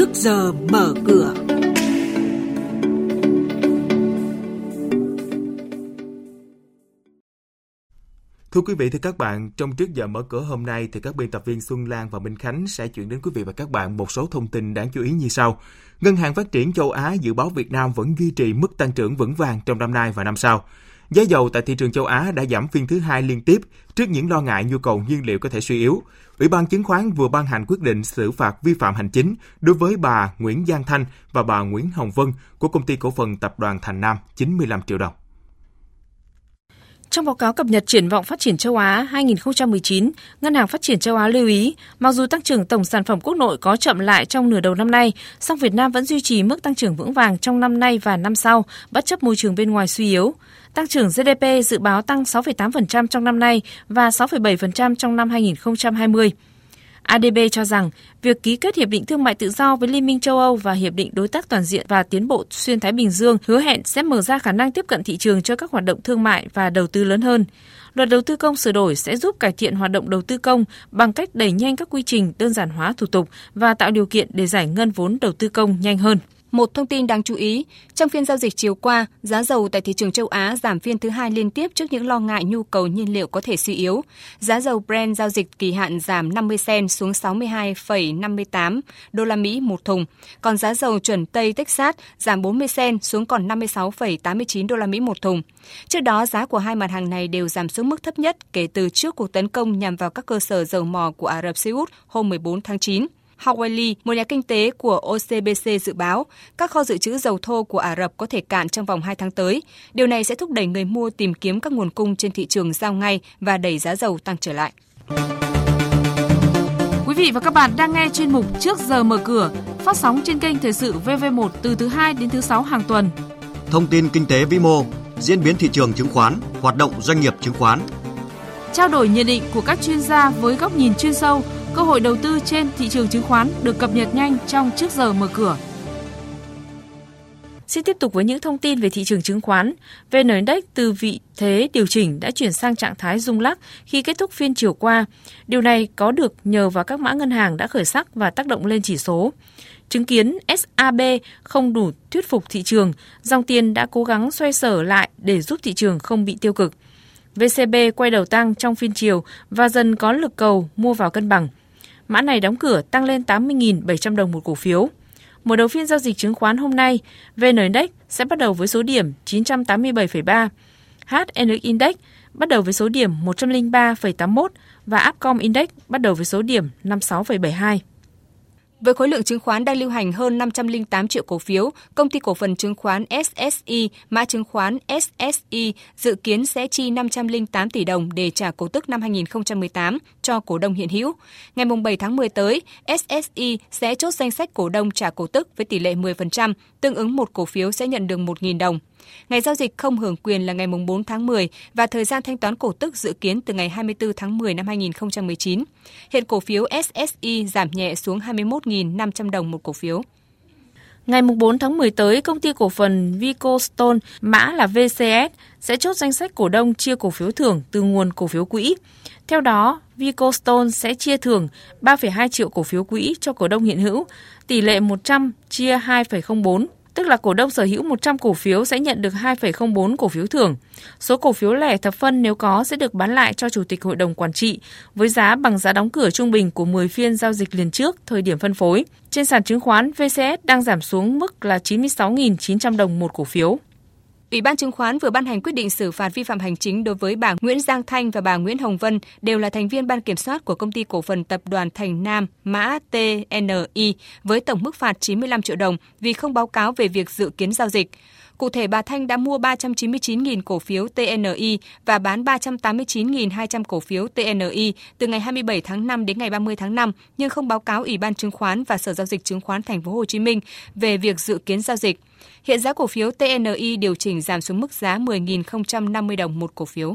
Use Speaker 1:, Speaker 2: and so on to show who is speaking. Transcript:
Speaker 1: trước giờ mở cửa.
Speaker 2: Thưa quý vị, thưa các bạn, trong trước giờ mở cửa hôm nay thì các biên tập viên Xuân Lan và Minh Khánh sẽ chuyển đến quý vị và các bạn một số thông tin đáng chú ý như sau. Ngân hàng Phát triển châu Á dự báo Việt Nam vẫn duy trì mức tăng trưởng vững vàng trong năm nay và năm sau. Giá dầu tại thị trường châu Á đã giảm phiên thứ hai liên tiếp trước những lo ngại nhu cầu nhiên liệu có thể suy yếu. Ủy ban chứng khoán vừa ban hành quyết định xử phạt vi phạm hành chính đối với bà Nguyễn Giang Thanh và bà Nguyễn Hồng Vân của công ty cổ phần tập đoàn Thành Nam 95 triệu đồng.
Speaker 3: Trong báo cáo cập nhật triển vọng phát triển châu Á 2019, Ngân hàng Phát triển châu Á lưu ý, mặc dù tăng trưởng tổng sản phẩm quốc nội có chậm lại trong nửa đầu năm nay, song Việt Nam vẫn duy trì mức tăng trưởng vững vàng trong năm nay và năm sau, bất chấp môi trường bên ngoài suy yếu. Tăng trưởng GDP dự báo tăng 6,8% trong năm nay và 6,7% trong năm 2020. ADB cho rằng việc ký kết hiệp định thương mại tự do với Liên minh châu Âu và hiệp định đối tác toàn diện và tiến bộ xuyên Thái Bình Dương hứa hẹn sẽ mở ra khả năng tiếp cận thị trường cho các hoạt động thương mại và đầu tư lớn hơn. Luật đầu tư công sửa đổi sẽ giúp cải thiện hoạt động đầu tư công bằng cách đẩy nhanh các quy trình, đơn giản hóa thủ tục và tạo điều kiện để giải ngân vốn đầu tư công nhanh hơn.
Speaker 4: Một thông tin đáng chú ý, trong phiên giao dịch chiều qua, giá dầu tại thị trường châu Á giảm phiên thứ hai liên tiếp trước những lo ngại nhu cầu nhiên liệu có thể suy yếu. Giá dầu Brent giao dịch kỳ hạn giảm 50 cent xuống 62,58 đô la Mỹ một thùng, còn giá dầu chuẩn Tây Texas giảm 40 cent xuống còn 56,89 đô la Mỹ một thùng. Trước đó, giá của hai mặt hàng này đều giảm xuống mức thấp nhất kể từ trước cuộc tấn công nhằm vào các cơ sở dầu mỏ của Ả Rập Xê Út hôm 14 tháng 9. Hawali, một nhà kinh tế của OCBC dự báo các kho dự trữ dầu thô của Ả Rập có thể cạn trong vòng 2 tháng tới. Điều này sẽ thúc đẩy người mua tìm kiếm các nguồn cung trên thị trường giao ngay và đẩy giá dầu tăng trở lại.
Speaker 3: Quý vị và các bạn đang nghe chuyên mục Trước giờ mở cửa, phát sóng trên kênh Thời sự VV1 từ thứ 2 đến thứ 6 hàng tuần.
Speaker 5: Thông tin kinh tế vĩ mô, diễn biến thị trường chứng khoán, hoạt động doanh nghiệp chứng khoán.
Speaker 3: Trao đổi nhận định của các chuyên gia với góc nhìn chuyên sâu – Cơ hội đầu tư trên thị trường chứng khoán được cập nhật nhanh trong trước giờ mở cửa. Xin tiếp tục với những thông tin về thị trường chứng khoán. VN Index từ vị thế điều chỉnh đã chuyển sang trạng thái rung lắc khi kết thúc phiên chiều qua. Điều này có được nhờ vào các mã ngân hàng đã khởi sắc và tác động lên chỉ số. Chứng kiến SAB không đủ thuyết phục thị trường, dòng tiền đã cố gắng xoay sở lại để giúp thị trường không bị tiêu cực. VCB quay đầu tăng trong phiên chiều và dần có lực cầu mua vào cân bằng. Mã này đóng cửa tăng lên 80.700 đồng một cổ phiếu. Mở đầu phiên giao dịch chứng khoán hôm nay, VN Index sẽ bắt đầu với số điểm 987,3, HN Index bắt đầu với số điểm 103,81 và Upcom Index bắt đầu với số điểm 56,72.
Speaker 4: Với khối lượng chứng khoán đang lưu hành hơn 508 triệu cổ phiếu, công ty cổ phần chứng khoán SSI, mã chứng khoán SSI dự kiến sẽ chi 508 tỷ đồng để trả cổ tức năm 2018 cho cổ đông hiện hữu. Ngày 7 tháng 10 tới, SSI sẽ chốt danh sách cổ đông trả cổ tức với tỷ lệ 10%, tương ứng một cổ phiếu sẽ nhận được 1.000 đồng. Ngày giao dịch không hưởng quyền là ngày 4 tháng 10 và thời gian thanh toán cổ tức dự kiến từ ngày 24 tháng 10 năm 2019. Hiện cổ phiếu SSI giảm nhẹ xuống 21.500 đồng một cổ phiếu.
Speaker 3: Ngày 4 tháng 10 tới, công ty cổ phần Vicostone, mã là VCS, sẽ chốt danh sách cổ đông chia cổ phiếu thưởng từ nguồn cổ phiếu quỹ. Theo đó, Vicostone sẽ chia thưởng 3,2 triệu cổ phiếu quỹ cho cổ đông hiện hữu, tỷ lệ 100 chia 2,04 tức là cổ đông sở hữu 100 cổ phiếu sẽ nhận được 2,04 cổ phiếu thưởng. Số cổ phiếu lẻ thập phân nếu có sẽ được bán lại cho chủ tịch hội đồng quản trị với giá bằng giá đóng cửa trung bình của 10 phiên giao dịch liền trước thời điểm phân phối. Trên sàn chứng khoán, VCS đang giảm xuống mức là 96.900 đồng một cổ phiếu.
Speaker 4: Ủy ban chứng khoán vừa ban hành quyết định xử phạt vi phạm hành chính đối với bà Nguyễn Giang Thanh và bà Nguyễn Hồng Vân đều là thành viên ban kiểm soát của công ty cổ phần tập đoàn Thành Nam, mã TNI với tổng mức phạt 95 triệu đồng vì không báo cáo về việc dự kiến giao dịch. Cụ thể, bà Thanh đã mua 399.000 cổ phiếu TNI và bán 389.200 cổ phiếu TNI từ ngày 27 tháng 5 đến ngày 30 tháng 5 nhưng không báo cáo Ủy ban chứng khoán và Sở giao dịch chứng khoán Thành phố Hồ Chí Minh về việc dự kiến giao dịch. Hiện giá cổ phiếu TNI điều chỉnh giảm xuống mức giá 10.050 đồng một cổ phiếu.